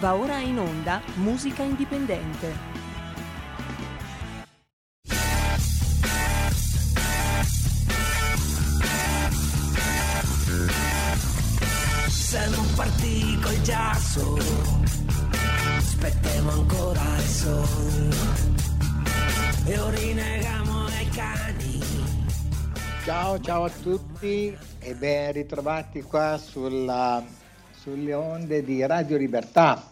Va ora in onda Musica Indipendente. Se non partì col giasso, aspettiamo ancora il sole e orinegamo ai cani. Ciao, ciao a tutti e ben ritrovati qua sulla, sulle onde di Radio Libertà.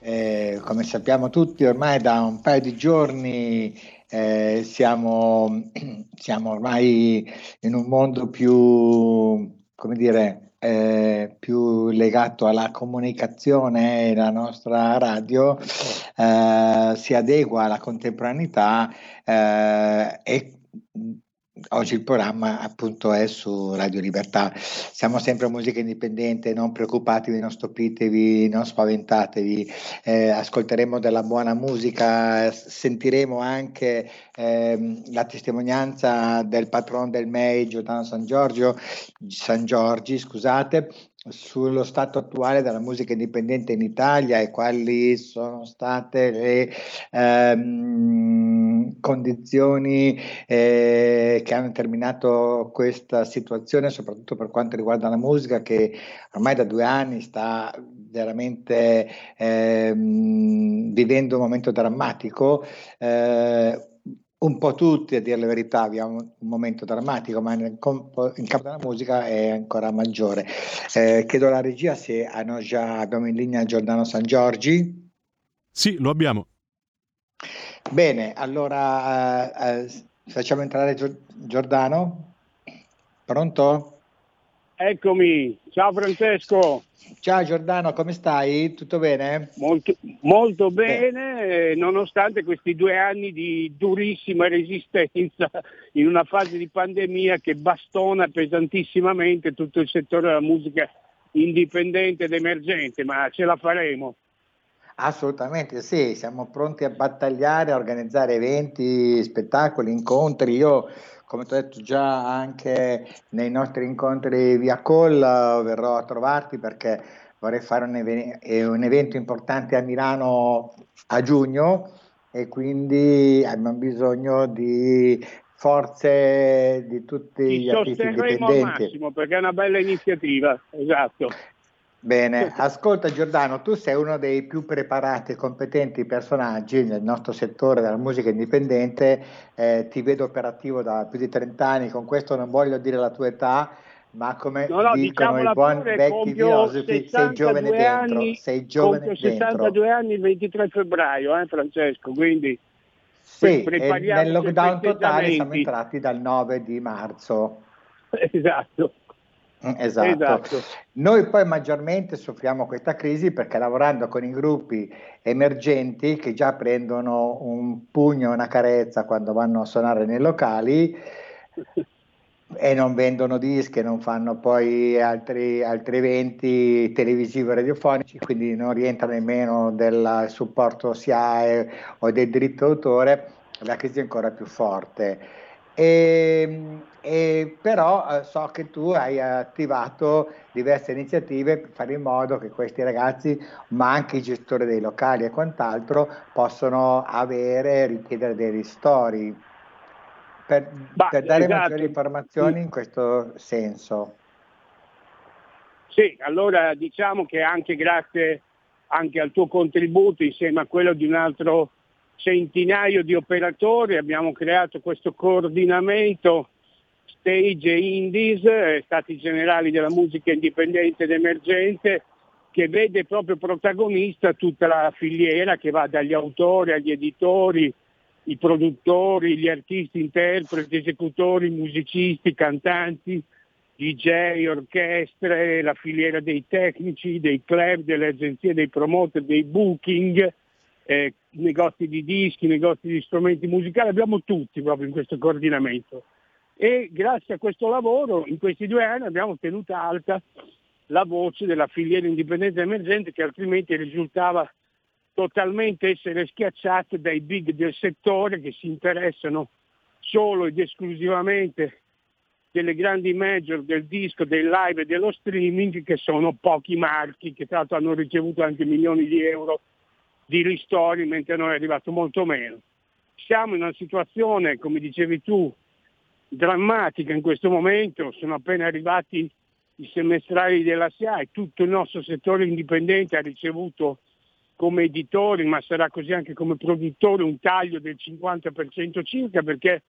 Eh, come sappiamo tutti, ormai da un paio di giorni eh, siamo, siamo ormai in un mondo più, come dire, eh, più legato alla comunicazione e la nostra radio eh, si adegua alla contemporaneità eh, e Oggi il programma appunto è su Radio Libertà. Siamo sempre a musica indipendente, non preoccupatevi, non stupitevi, non spaventatevi. Eh, ascolteremo della buona musica, sentiremo anche eh, la testimonianza del patron del MEI, Giordano San Giorgio, San Giorgi, scusate, sullo stato attuale della musica indipendente in Italia e quali sono state le ehm, condizioni eh, che hanno determinato questa situazione, soprattutto per quanto riguarda la musica che ormai da due anni sta veramente ehm, vivendo un momento drammatico. Eh, un po' tutti, a dire la verità, abbiamo un momento drammatico, ma in, campo della musica è ancora maggiore. Eh, chiedo alla regia se hanno già, abbiamo in linea Giordano San Giorgi. Sì, lo abbiamo. Bene, allora eh, eh, facciamo entrare Giordano. Pronto? Eccomi, ciao Francesco. Ciao Giordano, come stai? Tutto bene? Molto, molto bene, nonostante questi due anni di durissima resistenza in una fase di pandemia che bastona pesantissimamente tutto il settore della musica indipendente ed emergente, ma ce la faremo. Assolutamente sì, siamo pronti a battagliare, a organizzare eventi, spettacoli, incontri. Io come ti ho detto già anche nei nostri incontri via call, verrò a trovarti perché vorrei fare un, even- un evento importante a Milano a giugno e quindi abbiamo bisogno di forze di tutti Ti gli artisti indipendenti. al massimo perché è una bella iniziativa, esatto. Bene, ascolta Giordano, tu sei uno dei più preparati e competenti personaggi nel nostro settore della musica indipendente, eh, ti vedo operativo da più di 30 anni, con questo non voglio dire la tua età, ma come no, no, dicono i buoni vecchi filosofi, sei giovane dentro, anni, sei giovane dentro. 62 anni il 23 febbraio, eh, Francesco, quindi sì, nel lockdown totale siamo entrati dal 9 di marzo. Esatto. Esatto. esatto. Noi poi maggiormente soffriamo questa crisi perché lavorando con i gruppi emergenti che già prendono un pugno e una carezza quando vanno a suonare nei locali e non vendono dischi, non fanno poi altri, altri eventi televisivi e radiofonici, quindi non rientra nemmeno del supporto SIAE o del diritto d'autore, la crisi è ancora più forte. E, e però eh, so che tu hai attivato diverse iniziative per fare in modo che questi ragazzi, ma anche i gestori dei locali e quant'altro, possano avere, richiedere dei ristori per, bah, per dare esatto. maggiori informazioni sì. in questo senso. Sì, allora diciamo che anche grazie anche al tuo contributo insieme a quello di un altro centinaio di operatori, abbiamo creato questo coordinamento stage indies, eh, stati generali della musica indipendente ed emergente, che vede proprio protagonista tutta la filiera che va dagli autori agli editori, i produttori, gli artisti, interpreti, esecutori, musicisti, cantanti, DJ, orchestre, la filiera dei tecnici, dei club, delle agenzie, dei promoter, dei booking, eh, negozi di dischi, negozi di strumenti musicali, abbiamo tutti proprio in questo coordinamento. E grazie a questo lavoro in questi due anni abbiamo tenuto alta la voce della filiera indipendente emergente che altrimenti risultava totalmente essere schiacciata dai big del settore che si interessano solo ed esclusivamente delle grandi major del disco, del live e dello streaming che sono pochi marchi che tra l'altro hanno ricevuto anche milioni di euro di ristori mentre noi è arrivato molto meno. Siamo in una situazione, come dicevi tu, drammatica in questo momento, sono appena arrivati i semestrali della SIAE, tutto il nostro settore indipendente ha ricevuto come editori, ma sarà così anche come produttori, un taglio del 50% circa perché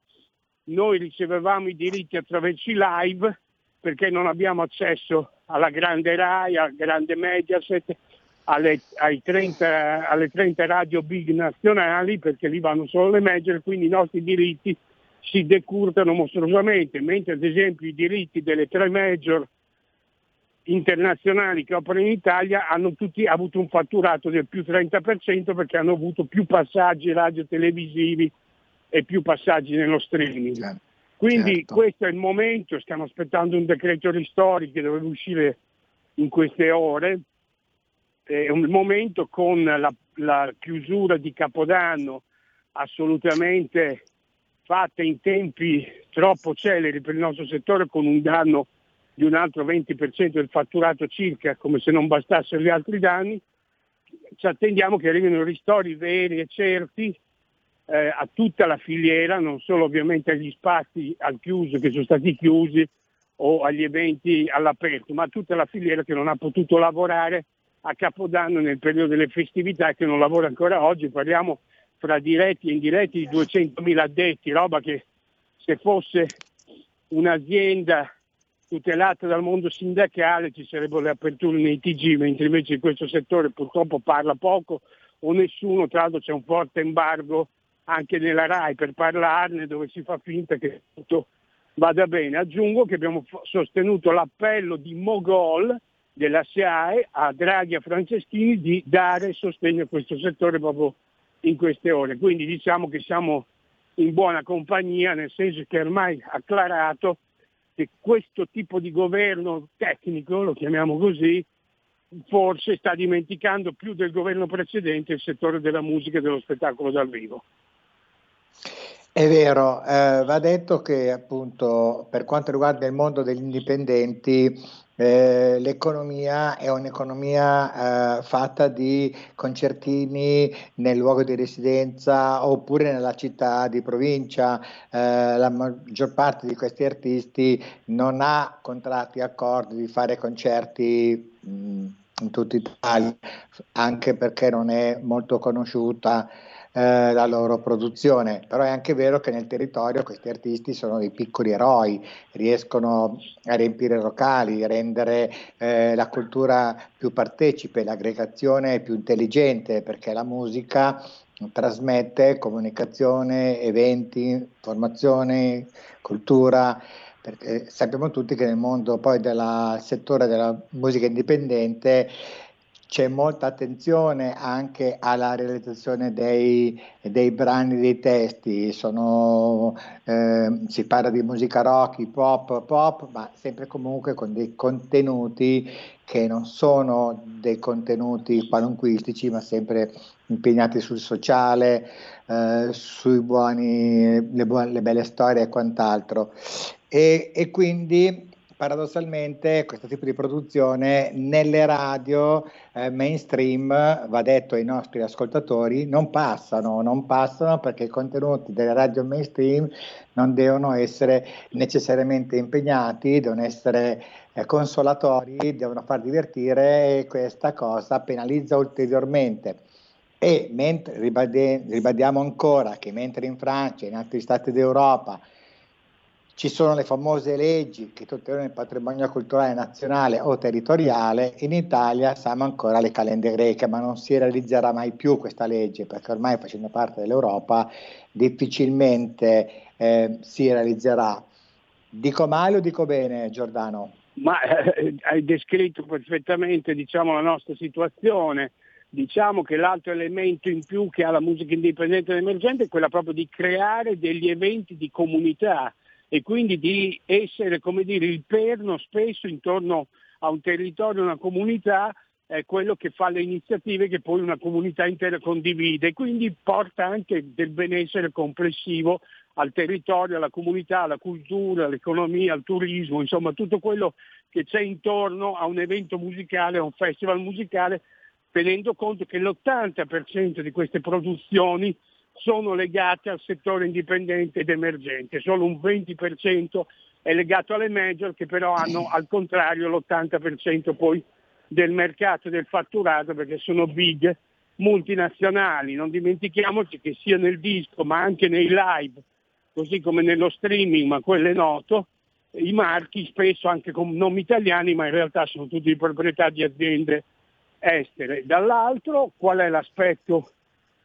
noi ricevevamo i diritti attraverso i live perché non abbiamo accesso alla grande RAI, al grande Mediaset, alle, 30, alle 30 radio big nazionali perché lì vanno solo le major, quindi i nostri diritti si decurtano mostruosamente, mentre ad esempio i diritti delle tre major internazionali che operano in Italia hanno tutti avuto un fatturato del più 30% perché hanno avuto più passaggi radio televisivi e più passaggi nello streaming. Certo. Quindi certo. questo è il momento, stiamo aspettando un decreto ristori che dovrebbe uscire in queste ore, è un momento con la, la chiusura di Capodanno assolutamente fatta in tempi troppo celeri per il nostro settore con un danno di un altro 20% del fatturato circa, come se non bastassero gli altri danni, ci attendiamo che arrivino ristori veri e certi eh, a tutta la filiera, non solo ovviamente agli spazi al chiuso che sono stati chiusi o agli eventi all'aperto, ma a tutta la filiera che non ha potuto lavorare a Capodanno nel periodo delle festività che non lavora ancora oggi. Parliamo fra diretti e indiretti di 200.000 addetti, roba che se fosse un'azienda tutelata dal mondo sindacale ci sarebbero le aperture nei TG, mentre invece in questo settore purtroppo parla poco o nessuno, tra l'altro c'è un forte embargo anche nella RAI per parlarne dove si fa finta che tutto vada bene. Aggiungo che abbiamo sostenuto l'appello di Mogol della SIAE a Draghi e a Franceschini di dare sostegno a questo settore proprio in queste ore. Quindi diciamo che siamo in buona compagnia, nel senso che ormai acclarato che questo tipo di governo tecnico, lo chiamiamo così, forse sta dimenticando più del governo precedente il settore della musica e dello spettacolo dal vivo. È vero, eh, va detto che appunto per quanto riguarda il mondo degli indipendenti eh, l'economia è un'economia eh, fatta di concertini nel luogo di residenza oppure nella città di provincia. Eh, la maggior parte di questi artisti non ha contratti accordi di fare concerti mh, in tutta Italia, anche perché non è molto conosciuta eh, la loro produzione, però è anche vero che nel territorio questi artisti sono dei piccoli eroi, riescono a riempire locali, rendere eh, la cultura più partecipe, l'aggregazione più intelligente, perché la musica trasmette comunicazione, eventi, informazione, cultura perché sappiamo tutti che nel mondo poi del settore della musica indipendente c'è molta attenzione anche alla realizzazione dei, dei brani, dei testi, Sono, eh, si parla di musica rock, hip hop, pop, ma sempre comunque con dei contenuti che non sono dei contenuti qualunquistici, ma sempre impegnati sul sociale, eh, sui buoni, le, buone, le belle storie e quant'altro. E, e quindi paradossalmente questo tipo di produzione nelle radio eh, mainstream, va detto ai nostri ascoltatori, non passano, non passano perché i contenuti delle radio mainstream non devono essere necessariamente impegnati, devono essere eh, consolatori, devono far divertire e questa cosa penalizza ulteriormente. E mentre, ribadi- ribadiamo ancora che mentre in Francia e in altri stati d'Europa ci sono le famose leggi che tutelano il patrimonio culturale nazionale o territoriale, in Italia siamo ancora alle calende greche, ma non si realizzerà mai più questa legge perché ormai facendo parte dell'Europa difficilmente eh, si realizzerà. Dico male o dico bene Giordano? Ma eh, hai descritto perfettamente diciamo, la nostra situazione. Diciamo che l'altro elemento in più che ha la musica indipendente ed emergente è quella proprio di creare degli eventi di comunità e quindi di essere come dire, il perno spesso intorno a un territorio, una comunità, è quello che fa le iniziative che poi una comunità intera condivide e quindi porta anche del benessere complessivo al territorio, alla comunità, alla cultura, all'economia, al turismo, insomma tutto quello che c'è intorno a un evento musicale, a un festival musicale, tenendo conto che l'80% di queste produzioni sono legate al settore indipendente ed emergente, solo un 20% è legato alle major che però hanno al contrario l'80% poi del mercato del fatturato perché sono big multinazionali. Non dimentichiamoci che sia nel disco ma anche nei live, così come nello streaming, ma quello è noto, i marchi spesso anche con nomi italiani ma in realtà sono tutti di proprietà di aziende estere. Dall'altro qual è l'aspetto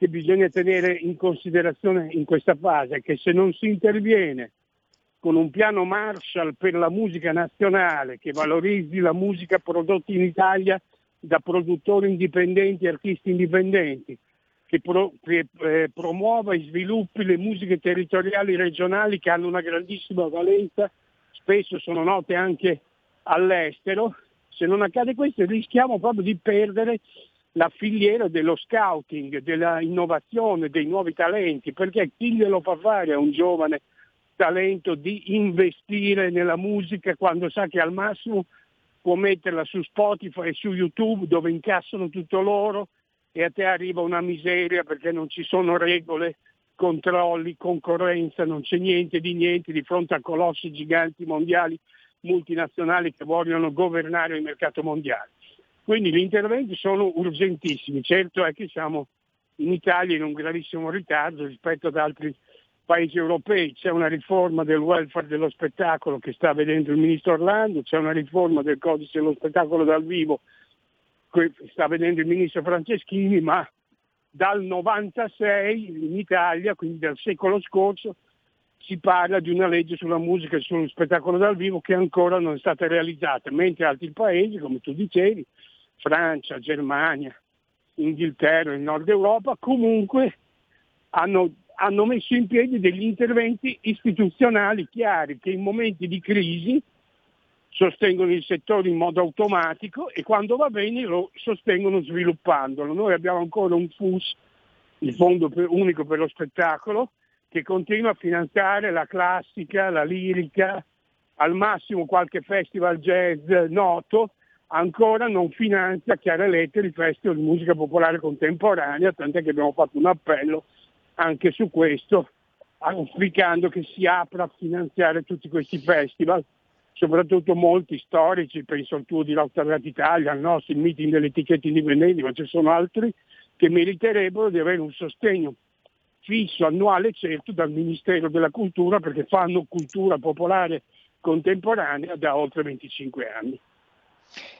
che bisogna tenere in considerazione in questa fase? Che se non si interviene con un piano Marshall per la musica nazionale che valorizzi la musica prodotta in Italia da produttori indipendenti, artisti indipendenti, che, pro, che eh, promuova e sviluppi le musiche territoriali regionali che hanno una grandissima valenza, spesso sono note anche all'estero. Se non accade questo rischiamo proprio di perdere la filiera dello scouting, dell'innovazione, dei nuovi talenti, perché chi glielo fa fare a un giovane talento di investire nella musica quando sa che al massimo può metterla su Spotify e su YouTube dove incassano tutto loro e a te arriva una miseria perché non ci sono regole, controlli, concorrenza, non c'è niente di niente di fronte a colossi giganti mondiali multinazionali che vogliono governare il mercato mondiale. Quindi gli interventi sono urgentissimi, certo è che siamo in Italia in un gravissimo ritardo rispetto ad altri paesi europei, c'è una riforma del welfare dello spettacolo che sta vedendo il ministro Orlando, c'è una riforma del codice dello spettacolo dal vivo che sta vedendo il ministro Franceschini, ma dal 96 in Italia, quindi dal secolo scorso, si parla di una legge sulla musica e sullo spettacolo dal vivo che ancora non è stata realizzata, mentre altri paesi, come tu dicevi, Francia, Germania, Inghilterra, il Nord Europa, comunque hanno, hanno messo in piedi degli interventi istituzionali chiari che in momenti di crisi sostengono il settore in modo automatico e quando va bene lo sostengono sviluppandolo. Noi abbiamo ancora un FUS, il Fondo Unico per lo Spettacolo, che continua a finanziare la classica, la lirica, al massimo qualche festival jazz noto, ancora non finanzia chiare lettere il Festival di Musica Popolare Contemporanea, tant'è che abbiamo fatto un appello anche su questo, auspicando che si apra a finanziare tutti questi festival, soprattutto molti storici, penso al tuo di Lautarata Italia, al nostro, il meeting delle etichette indipendenti, ma ci sono altri che meriterebbero di avere un sostegno fisso annuale certo dal Ministero della Cultura perché fanno cultura popolare contemporanea da oltre 25 anni.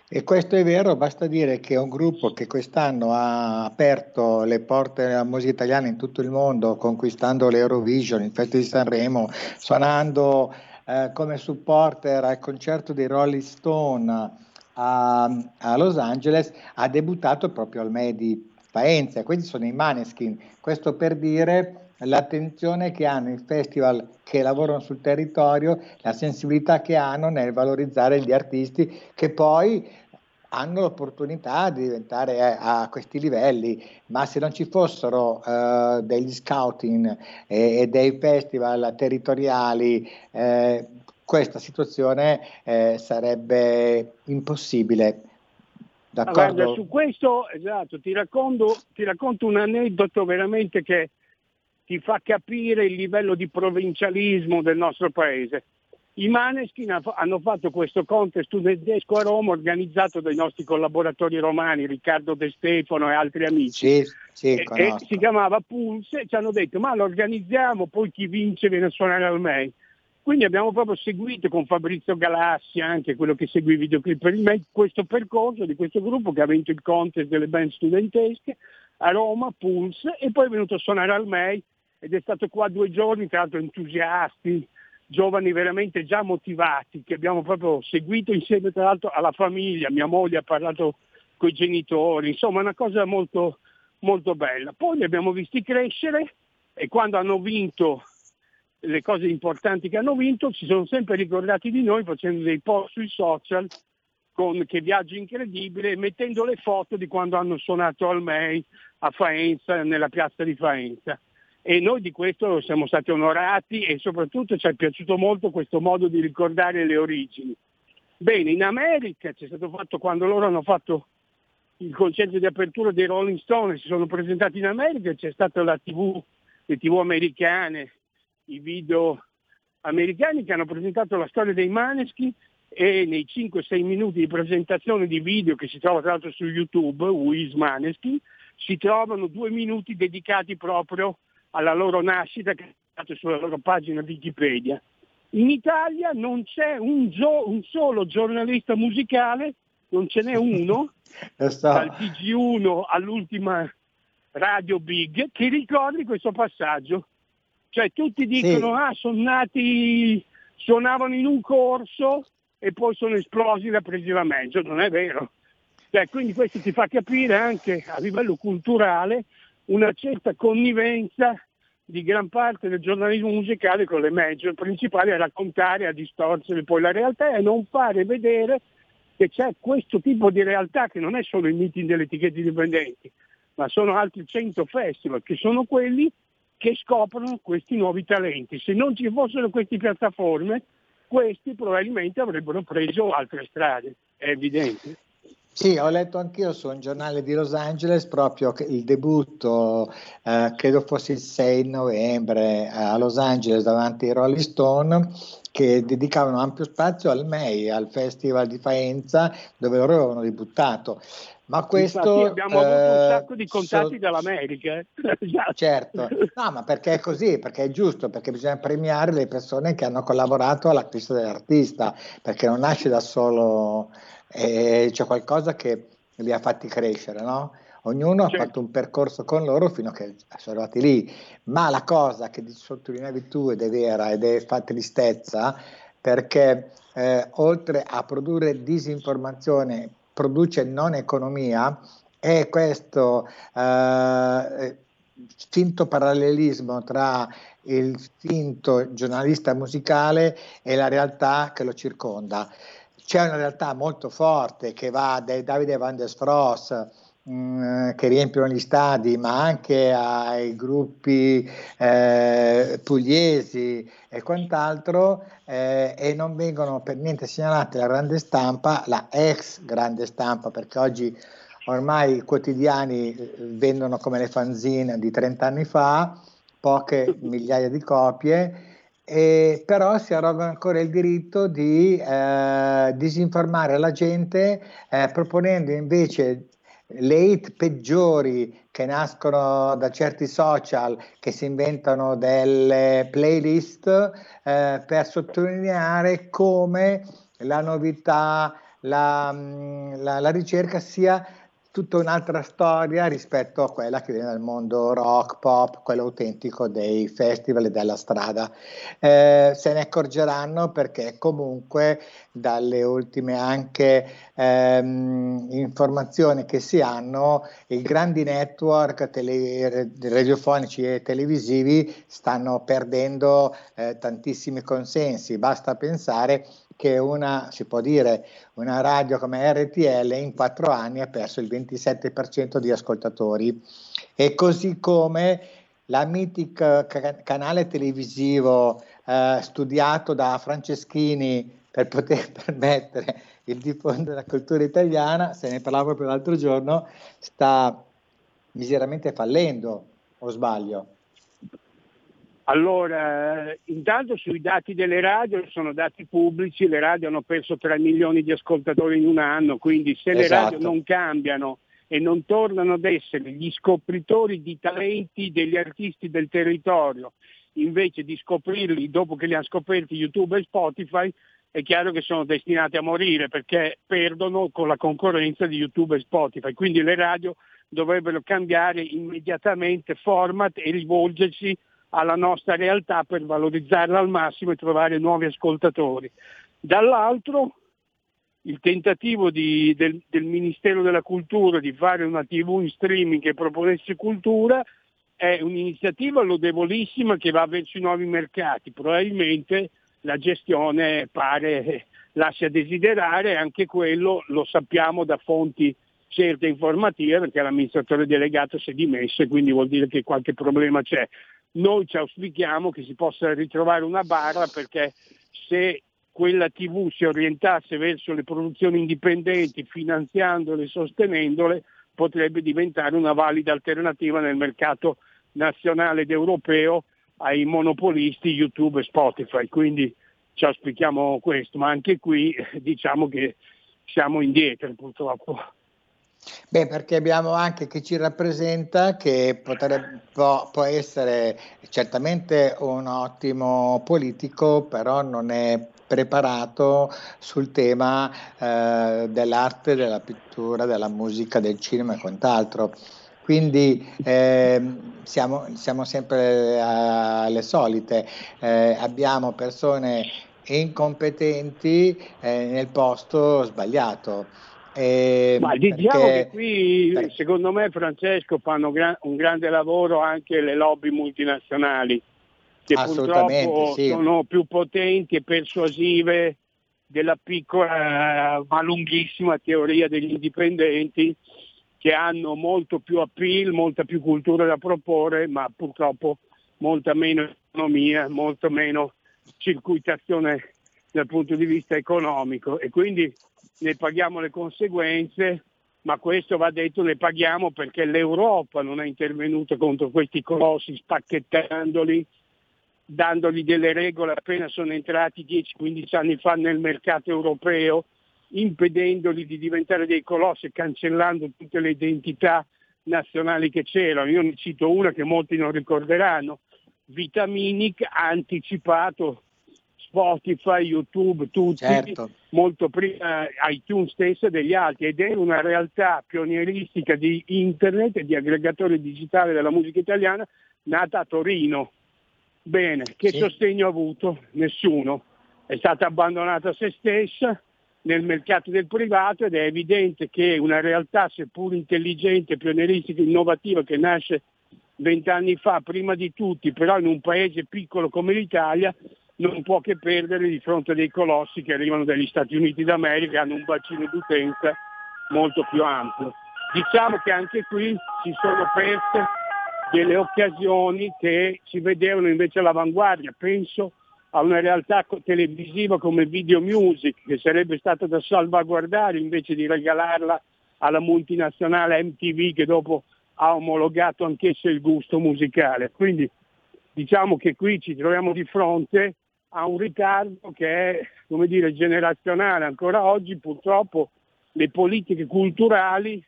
E questo è vero, basta dire che è un gruppo che quest'anno ha aperto le porte della musica italiana in tutto il mondo, conquistando l'Eurovision, il Festival di Sanremo, suonando eh, come supporter al concerto dei Rolling Stone a, a, Los Angeles, ha debuttato proprio al Medi Faenza, quindi sono i Maneskin. Questo per dire l'attenzione che hanno i festival che lavorano sul territorio, la sensibilità che hanno nel valorizzare gli artisti che poi hanno l'opportunità di diventare eh, a questi livelli, ma se non ci fossero eh, degli scouting e, e, dei festival territoriali, eh, questa situazione eh, sarebbe impossibile. D'accordo? Guarda, su questo esatto, ti racconto, ti racconto un aneddoto veramente che ti fa capire il livello di provincialismo del nostro paese. I Maneskin hanno fatto questo contest studentesco a Roma organizzato dai nostri collaboratori romani, Riccardo De Stefano e altri amici. Sì, sì, e, e, si chiamava Pulse e ci hanno detto ma lo organizziamo, poi chi vince viene a suonare al MEI. Quindi abbiamo proprio seguito con Fabrizio Galassi, anche quello che segue i videoclip per il MEI, questo percorso di questo gruppo che ha vinto il contest delle band studentesche a Roma, Pulse, e poi è venuto a suonare al MEI ed è stato qua due giorni, tra l'altro entusiasti, giovani veramente già motivati, che abbiamo proprio seguito insieme tra l'altro alla famiglia, mia moglie ha parlato con i genitori, insomma una cosa molto, molto bella. Poi li abbiamo visti crescere e quando hanno vinto le cose importanti che hanno vinto si sono sempre ricordati di noi facendo dei post sui social con che viaggio incredibile mettendo le foto di quando hanno suonato al MEI a Faenza, nella piazza di Faenza e noi di questo siamo stati onorati e soprattutto ci è piaciuto molto questo modo di ricordare le origini. Bene, in America c'è stato fatto quando loro hanno fatto il concerto di apertura dei Rolling Stones, si sono presentati in America, c'è stata la TV, le TV americane, i video americani che hanno presentato la storia dei Maneschi e nei 5-6 minuti di presentazione di video che si trova tra l'altro su YouTube, Wiz Maneschi, si trovano due minuti dedicati proprio alla loro nascita che è sulla loro pagina Wikipedia. In Italia non c'è un, gio- un solo giornalista musicale, non ce n'è uno, dal TG1 all'ultima Radio Big, che ricordi questo passaggio. Cioè tutti dicono, sì. ah, sono nati, suonavano in un corso e poi sono esplosi la presi la mezzo, non è vero. Cioè, quindi questo ti fa capire anche a livello culturale una certa connivenza di gran parte del giornalismo musicale con le major principali a raccontare, a distorsere poi la realtà e a non fare vedere che c'è questo tipo di realtà che non è solo il meeting delle etichette indipendenti, ma sono altri 100 festival che sono quelli che scoprono questi nuovi talenti. Se non ci fossero queste piattaforme, questi probabilmente avrebbero preso altre strade, è evidente. Sì, ho letto anch'io su un giornale di Los Angeles proprio il debutto, eh, credo fosse il 6 novembre a Los Angeles davanti ai Rolling Stone che dedicavano ampio spazio al MEI, al Festival di Faenza dove loro avevano debuttato. Ma questo Infatti abbiamo eh, avuto un sacco di contatti so, dall'America. Eh. certo, no, ma perché è così, perché è giusto, perché bisogna premiare le persone che hanno collaborato all'acquisto dell'artista, perché non nasce da solo e c'è qualcosa che li ha fatti crescere, no? Ognuno certo. ha fatto un percorso con loro fino a che sono arrivati lì, ma la cosa che sottolineavi tu ed è vera ed è fa tristezza perché eh, oltre a produrre disinformazione produce non economia è questo eh, finto parallelismo tra il finto giornalista musicale e la realtà che lo circonda c'è una realtà molto forte che va dai Davide Van der Spross mh, mm, che riempiono gli stadi, ma anche ai gruppi eh, pugliesi e quant'altro, eh, e non vengono per niente segnalate la grande stampa, la ex grande stampa, perché oggi ormai i quotidiani eh, vendono come le fanzine di 30 anni fa, poche migliaia di copie e però si arrogano ancora il diritto di eh, disinformare la gente eh, proponendo invece le hit peggiori che nascono da certi social che si inventano delle playlist eh, per sottolineare come la novità, la, mm, la, la ricerca sia tutta un'altra storia rispetto a quella che viene dal mondo rock, pop, quello autentico dei festival e della strada. Eh, se ne accorgeranno perché comunque dalle ultime anche ehm, informazioni che si hanno, i grandi network tele, radiofonici e televisivi stanno perdendo eh, tantissimi consensi. Basta pensare che una, si può dire, una radio come RTL in quattro anni ha perso il 27% di ascoltatori e così come la mitica canale televisivo eh, studiato da Franceschini per poter permettere il diffondere la cultura italiana, se ne parlava proprio l'altro giorno, sta miseramente fallendo, o sbaglio? Allora, intanto sui dati delle radio sono dati pubblici, le radio hanno perso 3 milioni di ascoltatori in un anno, quindi se esatto. le radio non cambiano e non tornano ad essere gli scopritori di talenti degli artisti del territorio, invece di scoprirli dopo che li hanno scoperti YouTube e Spotify, è chiaro che sono destinati a morire perché perdono con la concorrenza di YouTube e Spotify. Quindi le radio dovrebbero cambiare immediatamente format e rivolgersi alla nostra realtà per valorizzarla al massimo e trovare nuovi ascoltatori. Dall'altro il tentativo di, del, del, Ministero della Cultura di fare una TV in streaming che proponesse cultura è un'iniziativa lodevolissima che va verso i nuovi mercati. Probabilmente la gestione pare lascia desiderare anche quello lo sappiamo da fonti certe informative perché l'amministratore delegato si è dimesso e quindi vuol dire che qualche problema c'è noi ci auspichiamo che si possa ritrovare una barra perché se quella TV si orientasse verso le produzioni indipendenti, finanziandole e sostenendole, potrebbe diventare una valida alternativa nel mercato nazionale ed europeo ai monopolisti YouTube e Spotify. Quindi ci auspichiamo questo, ma anche qui diciamo che siamo indietro purtroppo. Beh, perché abbiamo anche chi ci rappresenta che potrebbe, può, può, essere certamente un ottimo politico, però non è preparato sul tema eh, dell'arte, della pittura, della musica, del cinema e quant'altro. Quindi eh, siamo, siamo, sempre alle solite, eh, abbiamo persone incompetenti eh, nel posto sbagliato. Eh, Ma diciamo perché, che qui per... secondo me Francesco fanno gran, un grande lavoro anche le lobby multinazionali che purtroppo sì. sono più potenti e persuasive della piccola ma lunghissima teoria degli indipendenti che hanno molto più appeal, molta più cultura da proporre, ma purtroppo molta meno economia, molto meno circuitazione dal punto di vista economico e quindi ne paghiamo le conseguenze, ma questo va detto, ne paghiamo perché l'Europa non è intervenuta contro questi colossi spacchettandoli, dandogli delle regole appena sono entrati 10-15 anni fa nel mercato europeo, impedendogli di diventare dei colossi, cancellando tutte le identità nazionali che c'erano. Io ne cito una che molti non ricorderanno. Vitaminic ha anticipato Spotify, YouTube, tutti, certo. molto prima iTunes stesso degli altri ed è una realtà pionieristica di internet e di aggregatore digitale della musica italiana nata a Torino. Bene, che sì. sostegno ha avuto? Nessuno. È stata abbandonata a se stessa nel mercato del privato ed è evidente che una realtà seppur intelligente, pionieristica, innovativa che nasce vent'anni fa prima di tutti, però in un paese piccolo come l'Italia, non può che perdere di fronte a dei colossi che arrivano dagli Stati Uniti d'America e hanno un bacino d'utenza molto più ampio. Diciamo che anche qui si sono perse delle occasioni che ci vedevano invece all'avanguardia. Penso a una realtà televisiva come Video Music che sarebbe stata da salvaguardare invece di regalarla alla multinazionale MTV che dopo ha omologato anch'essa il gusto musicale. Quindi diciamo che qui ci troviamo di fronte a un ritardo che è come dire, generazionale. Ancora oggi purtroppo le politiche culturali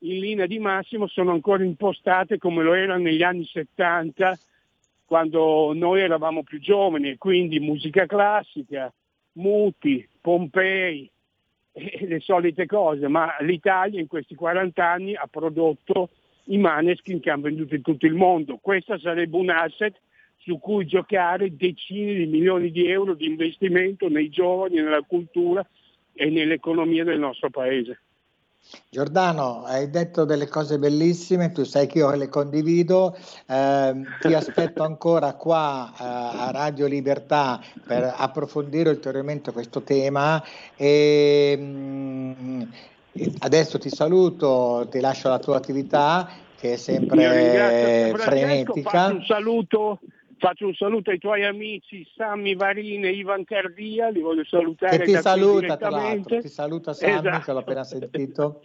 in linea di massimo sono ancora impostate come lo erano negli anni 70 quando noi eravamo più giovani, quindi musica classica, Muti, Pompei e le solite cose, ma l'Italia in questi 40 anni ha prodotto i maneskin che hanno venduto in tutto il mondo. Questo sarebbe un asset su cui giocare decine di milioni di euro di investimento nei giovani, nella cultura e nell'economia del nostro paese. Giordano, hai detto delle cose bellissime, tu sai che io le condivido, eh, ti aspetto ancora qua eh, a Radio Libertà per approfondire ulteriormente questo tema e mh, mm, adesso ti saluto, ti lascio la tua attività che è sempre frenetica. un saluto Faccio un saluto ai tuoi amici Sammy Varine e Ivan Cardia, li voglio salutare. Che ti saluta tra l'altro, ti saluta Sammy esatto. che l'ho appena sentito.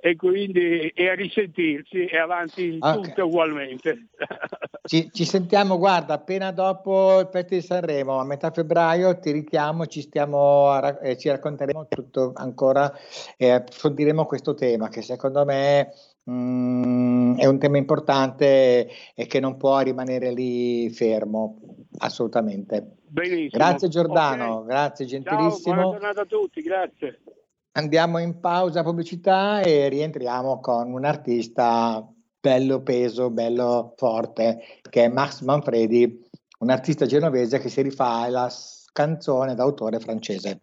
e quindi e a risentirci e avanti okay. tutto ugualmente. Ci, ci, sentiamo, guarda, appena dopo il Festival di Sanremo, a metà febbraio ti richiamo, ci, stiamo eh, ci racconteremo tutto ancora e approfondiremo questo tema che secondo me Mm, è un tema importante e che non può rimanere lì fermo, assolutamente. Benissimo. Grazie Giordano, okay. grazie gentilissimo. Ciao, buona giornata a tutti, grazie. Andiamo in pausa pubblicità e rientriamo con un artista bello peso, bello forte, che è Max Manfredi, un artista genovese che si rifà alla canzone d'autore francese.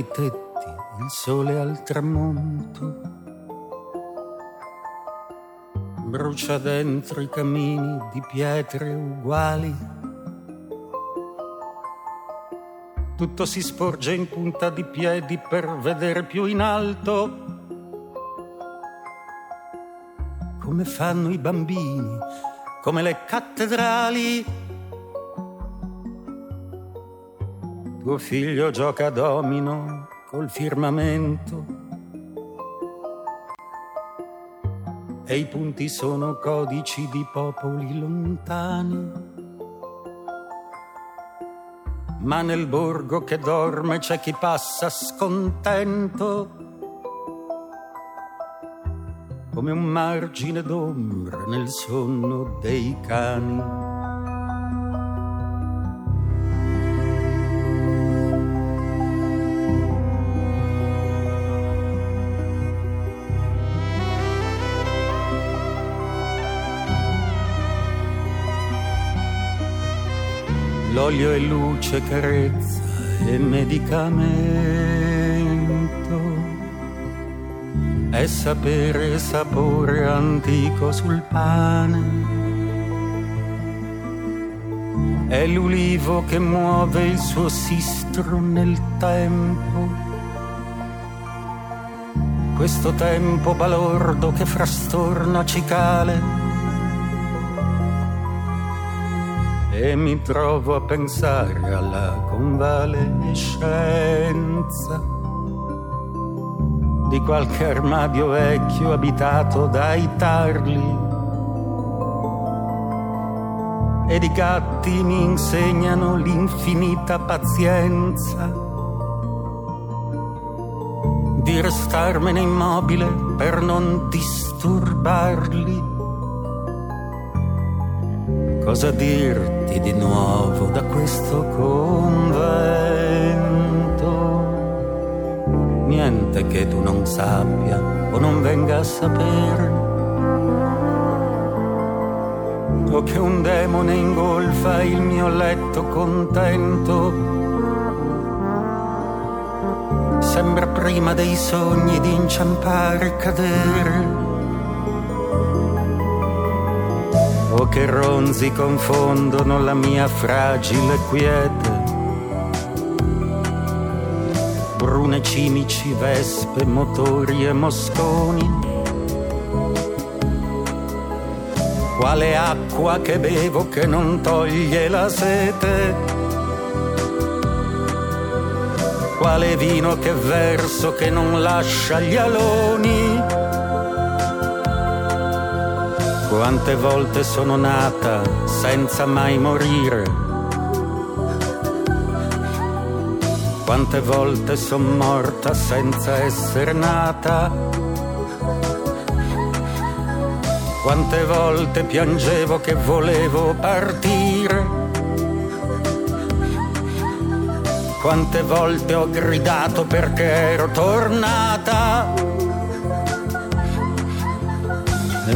Dei tetti, il sole al tramonto. Brucia dentro i camini di pietre uguali. Tutto si sporge in punta di piedi per vedere più in alto. Come fanno i bambini, come le cattedrali Tuo figlio gioca a domino col firmamento e i punti sono codici di popoli lontani. Ma nel borgo che dorme c'è chi passa scontento come un margine d'ombra nel sonno dei cani. Olio e luce, carezza e medicamento. È sapere sapore antico sul pane. È l'ulivo che muove il suo sistro nel tempo. Questo tempo balordo che frastorna cicale e mi trovo a pensare alla convalescenza di qualche armadio vecchio abitato dai tarli e i gatti mi insegnano l'infinita pazienza di restarmene immobile per non disturbarli cosa dirti di nuovo da questo convento? Niente che tu non sappia o non venga a sapere. O che un demone ingolfa il mio letto contento. Sembra prima dei sogni di inciampare e cadere che ronzi confondono la mia fragile quiete. Brune cimici, vespe, motori e mosconi. Quale acqua che bevo che non toglie la sete? Quale vino che verso che non lascia gli aloni? Quante volte sono nata senza mai morire. Quante volte sono morta senza essere nata. Quante volte piangevo che volevo partire. Quante volte ho gridato perché ero tornata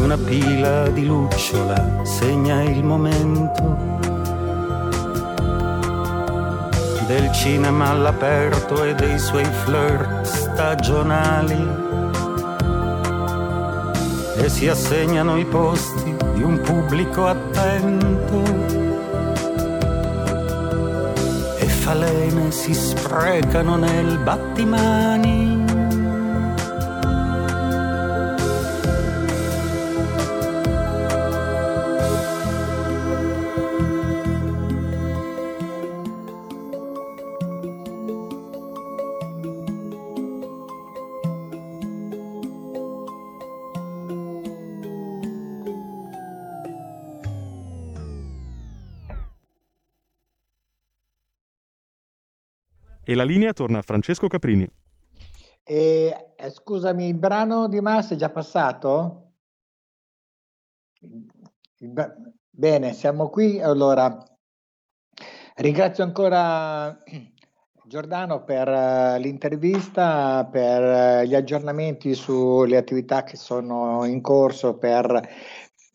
una pila di lucciola segna il momento del cinema all'aperto e dei suoi flirt stagionali. E si assegnano i posti di un pubblico attento. E falene si sprecano nel battimani La linea torna a Francesco Caprini. E, eh, scusami, il brano di Mars è già passato? Bene, siamo qui. Allora, ringrazio ancora Giordano per uh, l'intervista, per uh, gli aggiornamenti sulle attività che sono in corso per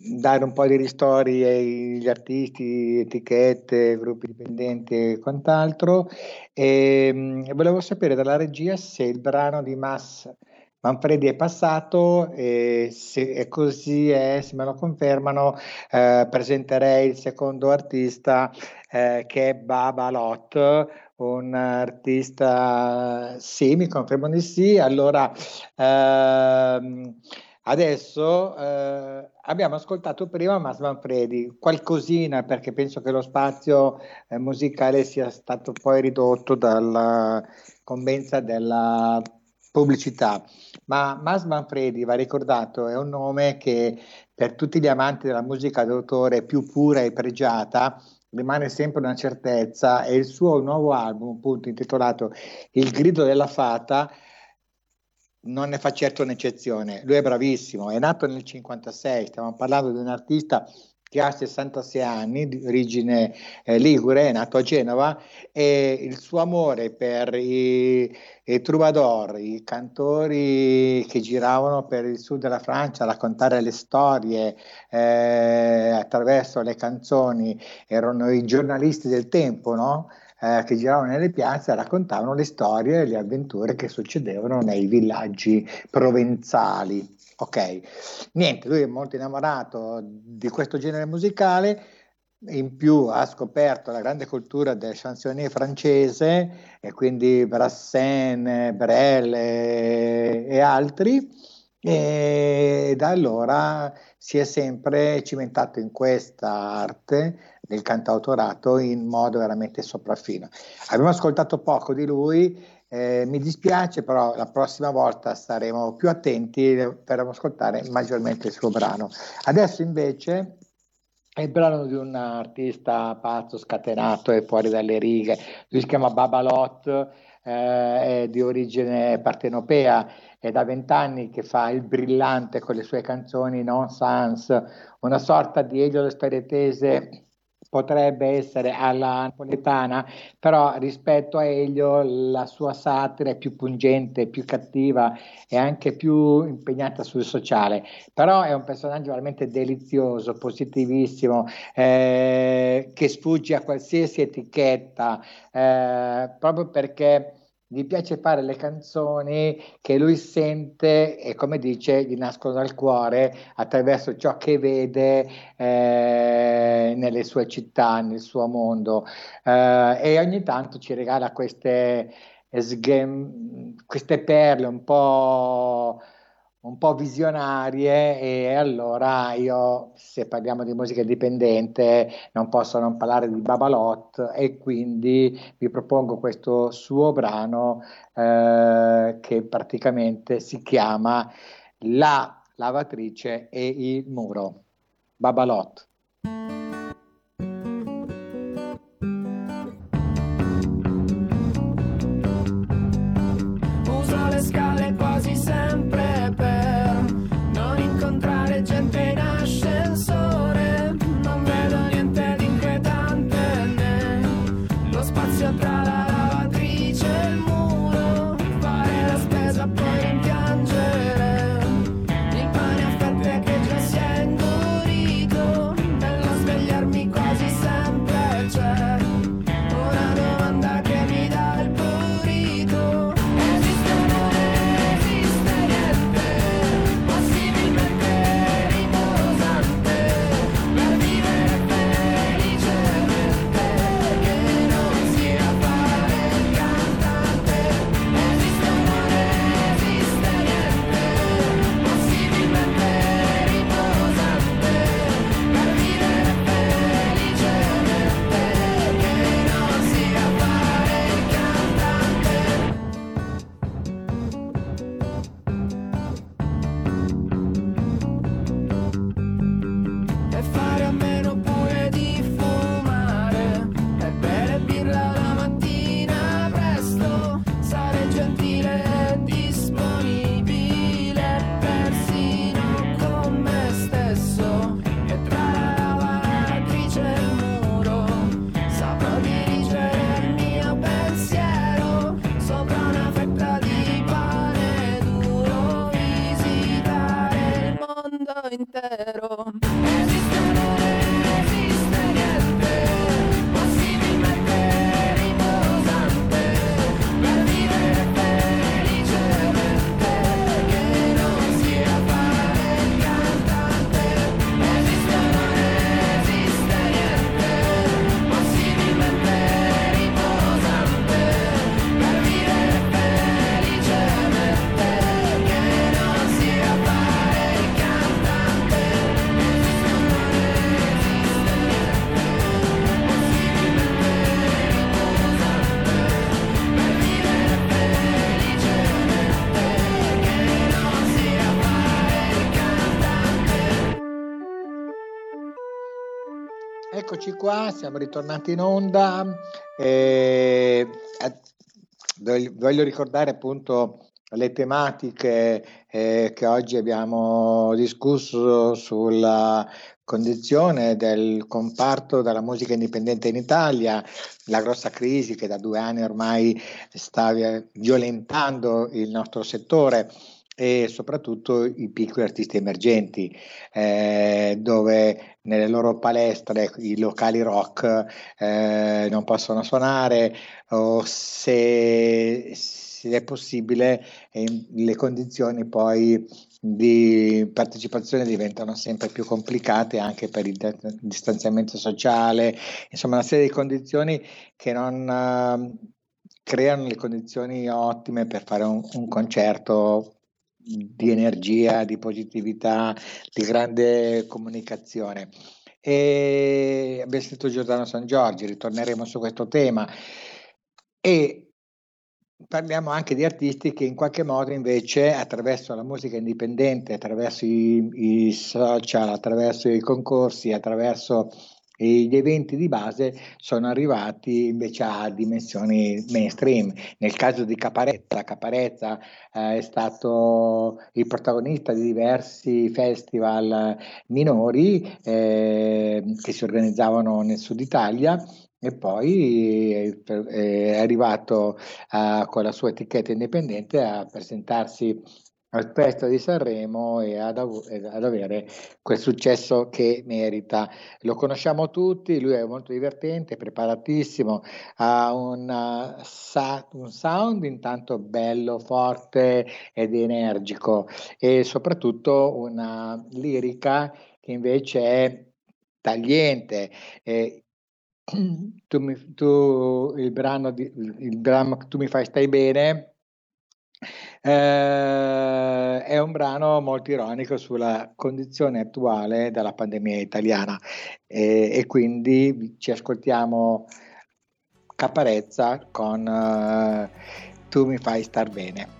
dare un po' di ristori agli artisti, etichette, gruppi dipendenti e quant'altro. E, mh, volevo sapere dalla regia se il brano di Mass Manfredi è passato e se è così è, se me lo confermano, eh, presenterei il secondo artista eh, che è Baba Lot, un artista, sì, mi confermano di sì. Allora, ehm, Adesso eh, abbiamo ascoltato prima Mas Manfredi, qualcosina perché penso che lo spazio eh, musicale sia stato poi ridotto dalla convenza della pubblicità, ma Mas Manfredi, va ricordato, è un nome che per tutti gli amanti della musica d'autore più pura e pregiata rimane sempre una certezza. E il suo nuovo album, appunto intitolato Il grido della fata, non ne fa certo un'eccezione. Lui è bravissimo, è nato nel 56, stiamo parlando di un artista che ha 66 anni, di origine eh, ligure, è nato a Genova e il suo amore per i, i troubadour, i cantori che giravano per il sud della Francia a raccontare le storie eh, attraverso le canzoni, erano i giornalisti del tempo, no? Eh, che giravano nelle piazze raccontavano le storie e le avventure che succedevano nei villaggi provenzali. Ok, niente, lui è molto innamorato di questo genere musicale, in più ha scoperto la grande cultura del chansonnier francese e quindi Brassens, Brel e, e altri e da allora si è sempre cimentato in questa arte del cantautorato in modo veramente sopraffino. Abbiamo ascoltato poco di lui, eh, mi dispiace, però la prossima volta staremo più attenti per ascoltare maggiormente il suo brano. Adesso invece è il brano di un artista pazzo, scatenato e fuori dalle righe. Lui si chiama Babalot, eh, è di origine partenopea è da vent'anni che fa il brillante con le sue canzoni nonsense, una sorta di Elio le storie tese potrebbe essere alla napoletana, però rispetto a Elio la sua satira è più pungente, più cattiva e anche più impegnata sul sociale. Però è un personaggio veramente delizioso, positivissimo, eh, che sfugge a qualsiasi etichetta, eh, proprio perché gli piace fare le canzoni che lui sente e come dice gli nascono dal cuore attraverso ciò che vede eh, nelle sue città, nel suo mondo. Eh, e ogni tanto ci regala queste, queste perle un po' un po' visionarie e allora io se parliamo di musica indipendente non posso non parlare di Babalot e quindi vi propongo questo suo brano eh, che praticamente si chiama La lavatrice e il muro. Babalot. Eccoci qua, siamo ritornati in onda. Eh, voglio ricordare appunto le tematiche eh, che oggi abbiamo discusso sulla condizione del comparto della musica indipendente in Italia, la grossa crisi che da due anni ormai sta violentando il nostro settore e soprattutto i piccoli artisti emergenti, eh, dove nelle loro palestre i locali rock eh, non possono suonare o se, se è possibile eh, le condizioni poi di partecipazione diventano sempre più complicate anche per il distanziamento sociale, insomma una serie di condizioni che non uh, creano le condizioni ottime per fare un, un concerto di energia, di positività, di grande comunicazione. E abbiamo sentito Giordano San Giorgi, ritorneremo su questo tema. E parliamo anche di artisti che in qualche modo invece attraverso la musica indipendente, attraverso i, i social, attraverso i concorsi, attraverso gli eventi di base sono arrivati invece a dimensioni mainstream. Nel caso di Caparezza, Caparezza eh, è stato il protagonista di diversi festival minori eh, che si organizzavano nel sud Italia e poi è arrivato a, con la sua etichetta indipendente a presentarsi al Festival di Sanremo e ad, ad, avere quel successo che merita. Lo conosciamo tutti, lui è molto divertente, preparatissimo, ha una, un sound intanto bello, forte ed energico e soprattutto una lirica che invece è tagliente. Eh, tu, mi, tu il brano, di, il brano Tu mi fai stai bene eh, è un brano molto ironico sulla condizione attuale della pandemia italiana e, e quindi ci ascoltiamo Caparezza con uh, Tu mi fai star bene.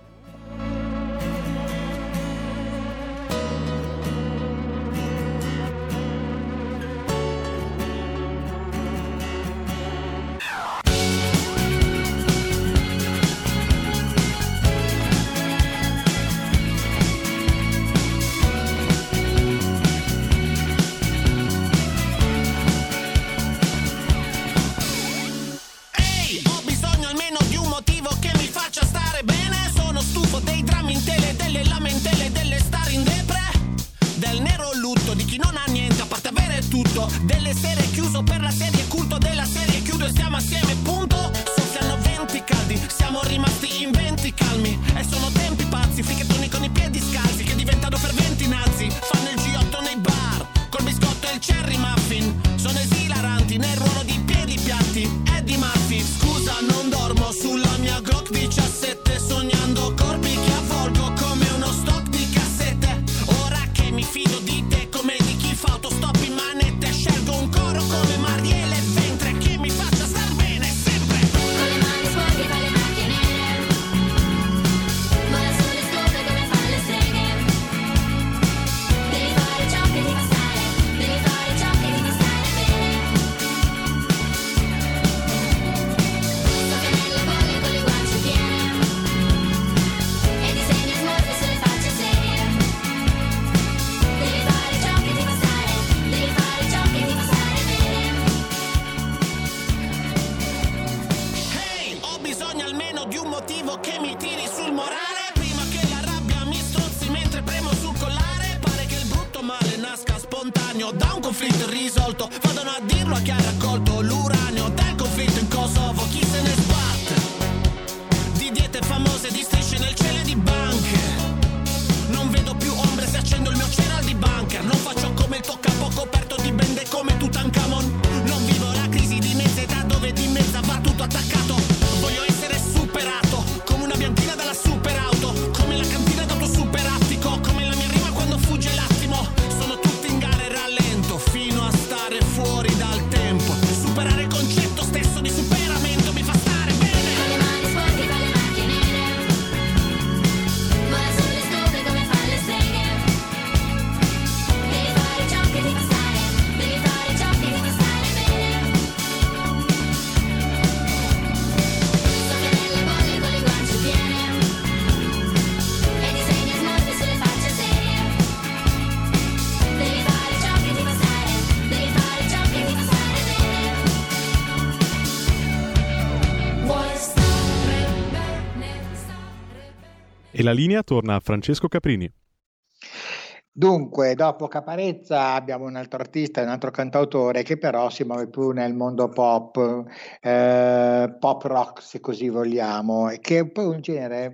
Fuori E la linea torna Francesco Caprini. Dunque, dopo Caparezza abbiamo un altro artista, un altro cantautore che però si muove più nel mondo pop, eh, pop rock se così vogliamo, che è poi un genere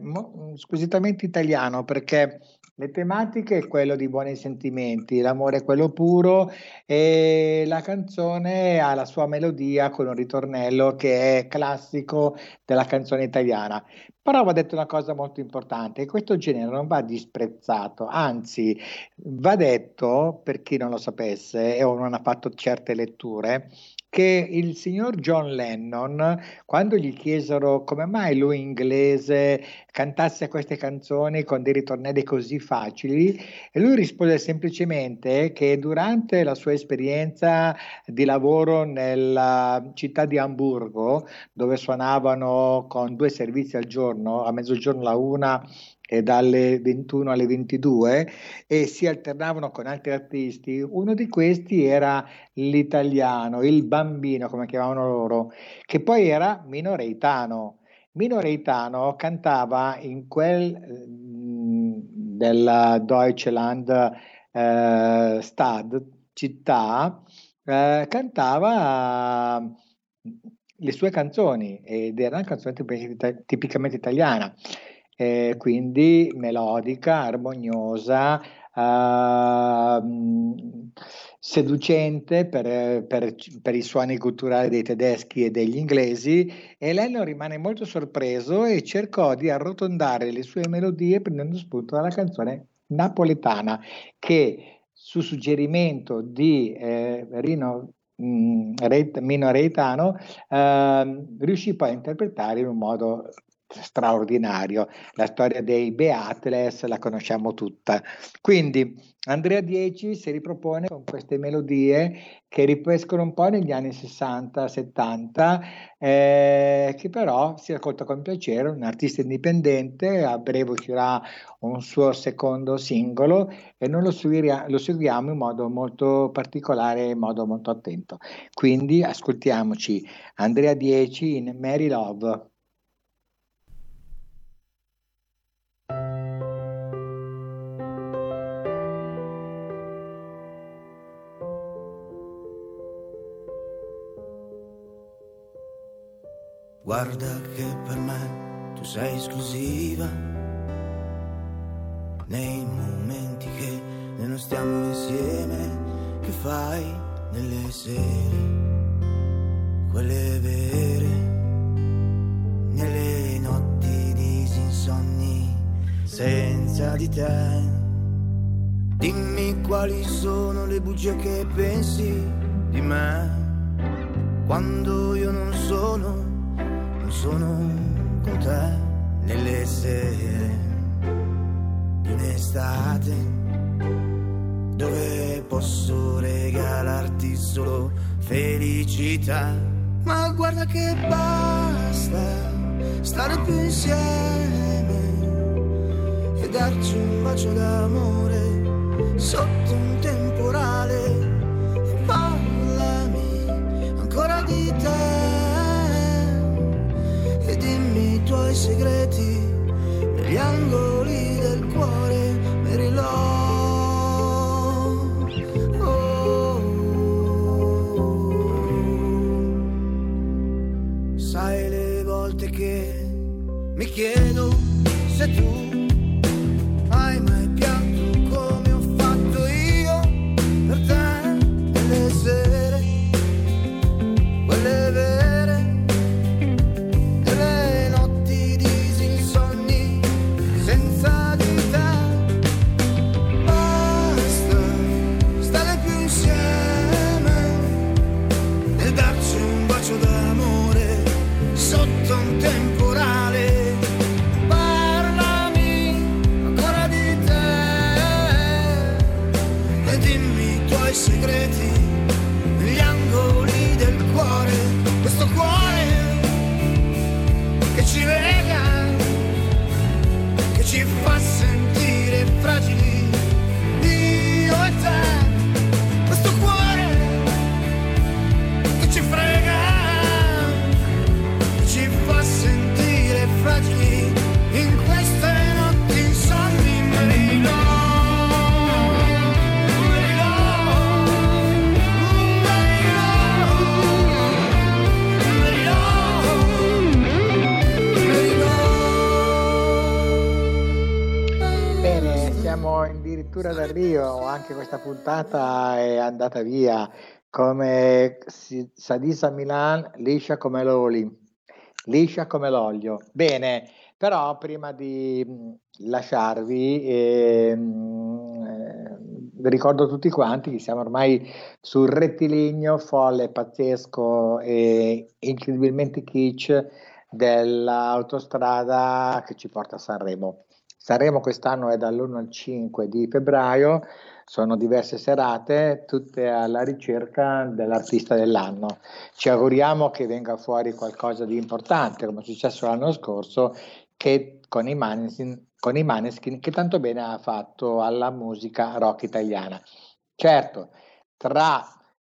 squisitamente italiano perché le tematiche è quello di buoni sentimenti, l'amore è quello puro e la canzone ha la sua melodia con un ritornello che è classico della canzone italiana. Però va detto una cosa molto importante, questo genere non va disprezzato, anzi va detto, per chi non lo sapesse o non ha fatto certe letture, che il signor John Lennon, quando gli chiesero come mai lui inglese cantasse queste canzoni con dei ritornelli così facili, lui rispose semplicemente che durante la sua esperienza di lavoro nella città di Amburgo, dove suonavano con due servizi al giorno, a mezzogiorno la una dalle 21 alle 22 e si alternavano con altri artisti. Uno di questi era l'italiano, il bambino, come chiamavano loro, che poi era Minoreitano. Minoreitano cantava in quel mm, della Deutschland eh, Stad, città, eh, cantava mm, le sue canzoni ed era una canzone tipicamente italiana eh, quindi melodica, armoniosa, eh, seducente per, per, per, i suoni culturali dei tedeschi e degli inglesi e Lennon rimane molto sorpreso e cercò di arrotondare le sue melodie prendendo spunto dalla canzone napoletana che su suggerimento di eh, Rino mh, Mino Reitano eh, riuscì poi a interpretare in un modo straordinario. La storia dei Beatles la conosciamo tutta. Quindi Andrea Dieci si ripropone con queste melodie che ripescono un po' negli anni 60-70, eh, che però si ascolta con piacere, un artista indipendente, a breve uscirà un suo secondo singolo e noi lo, seguiamo, lo seguiamo in modo molto particolare, in modo molto attento. Quindi ascoltiamoci Andrea Dieci in Mary Love. Guarda che per me tu sei esclusiva. Nei momenti che noi non stiamo insieme, che fai nelle sere, quelle vere, nelle notti disinsonni, senza di te. Dimmi quali sono le bugie che pensi di me, quando io non sono sono con te nelle sere di un'estate dove posso regalarti solo felicità. Ma guarda che basta stare più insieme e darci un bacio d'amore sotto un temporale. Parlami ancora di te dimmi i tuoi segreti negli angoli del cuore, puntata è andata via come Sadisa Milan, liscia come l'oli, liscia come l'olio. Bene, però prima di lasciarvi, eh, ricordo tutti quanti che siamo ormai sul rettilineo folle, pazzesco e incredibilmente kitsch dell'autostrada che ci porta a Sanremo. Sanremo quest'anno è dall'1 al 5 di febbraio, sono diverse serate, tutte alla ricerca dell'artista dell'anno. Ci auguriamo che venga fuori qualcosa di importante, come è successo l'anno scorso, che con i Maneskin, con i Maneskin che tanto bene ha fatto alla musica rock italiana. Certo, tra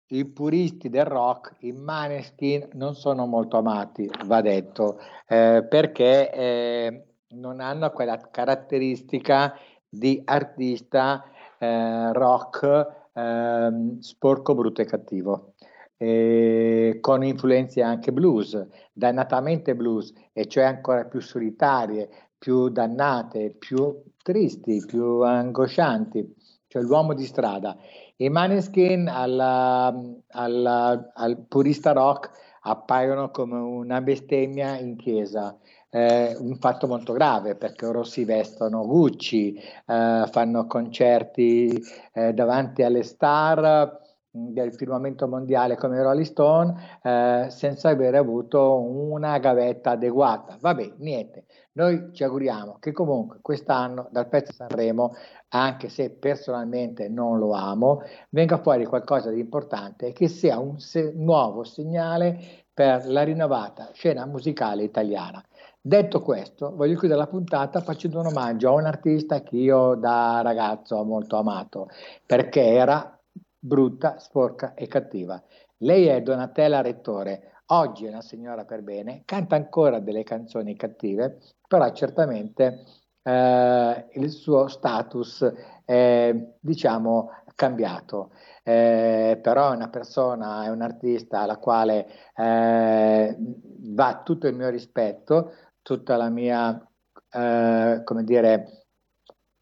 i puristi del rock, i Maneskin non sono molto amati, va detto, eh, perché eh, non hanno quella caratteristica di artista eh, rock ehm, sporco, brutto e cattivo. Eh, con influenze anche blues, dannatamente blues, e cioè ancora più solitarie, più dannate, più tristi, più angoscianti, cioè l'uomo di strada. I Maneskin alla, alla, al purista rock appaiono come una bestemmia in chiesa eh, un fatto molto grave perché loro si vestono Gucci, eh, fanno concerti eh, davanti alle star mm, del firmamento mondiale come Rolling Stone eh, senza avere avuto una gavetta adeguata. Vabbè, niente. Noi ci auguriamo che comunque quest'anno dal pezzo Sanremo, anche se personalmente non lo amo, venga fuori qualcosa di importante e che sia un se- nuovo segnale per la rinnovata scena musicale italiana. Detto questo, voglio chiudere la puntata facendo un omaggio a un artista che io da ragazzo ho molto amato, perché era brutta, sporca e cattiva. Lei è Donatella Rettore, oggi è una signora per bene, canta ancora delle canzoni cattive, però certamente eh, il suo status è, diciamo, cambiato. Eh, però è una persona, è un artista alla quale eh, va tutto il mio rispetto, tutta la mia, eh, come dire,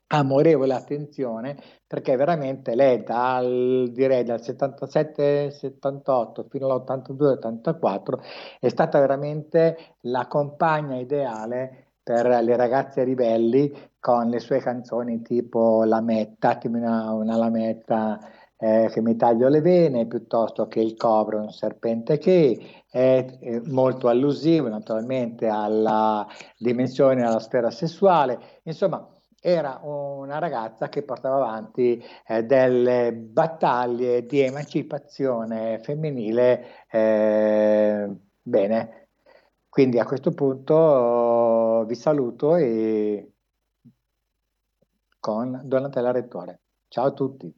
amorevole attenzione perché veramente lei dal, direi dal 77-78 fino all'82-84 è stata veramente la compagna ideale per le ragazze ribelli con le sue canzoni tipo Lametta, una, una lametta eh, che mi taglio le vene piuttosto che il cobra un serpente che è, è molto allusivo naturalmente alla dimensione alla sfera sessuale. Insomma era una ragazza che portava avanti eh, delle battaglie di emancipazione femminile eh, bene. Quindi a questo punto vi saluto e con Donatella Rettore. Ciao a tutti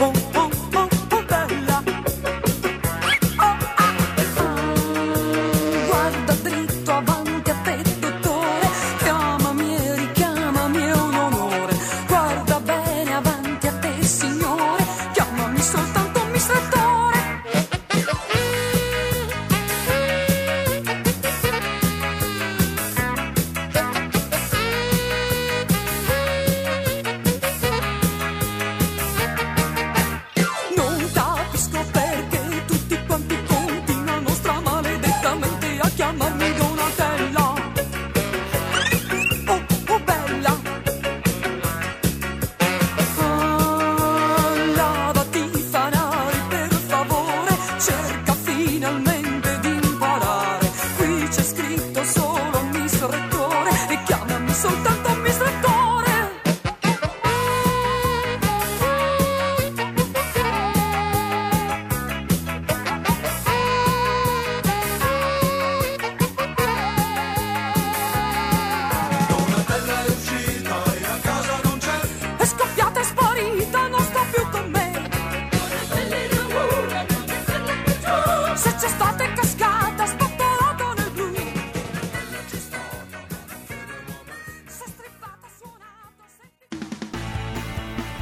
bene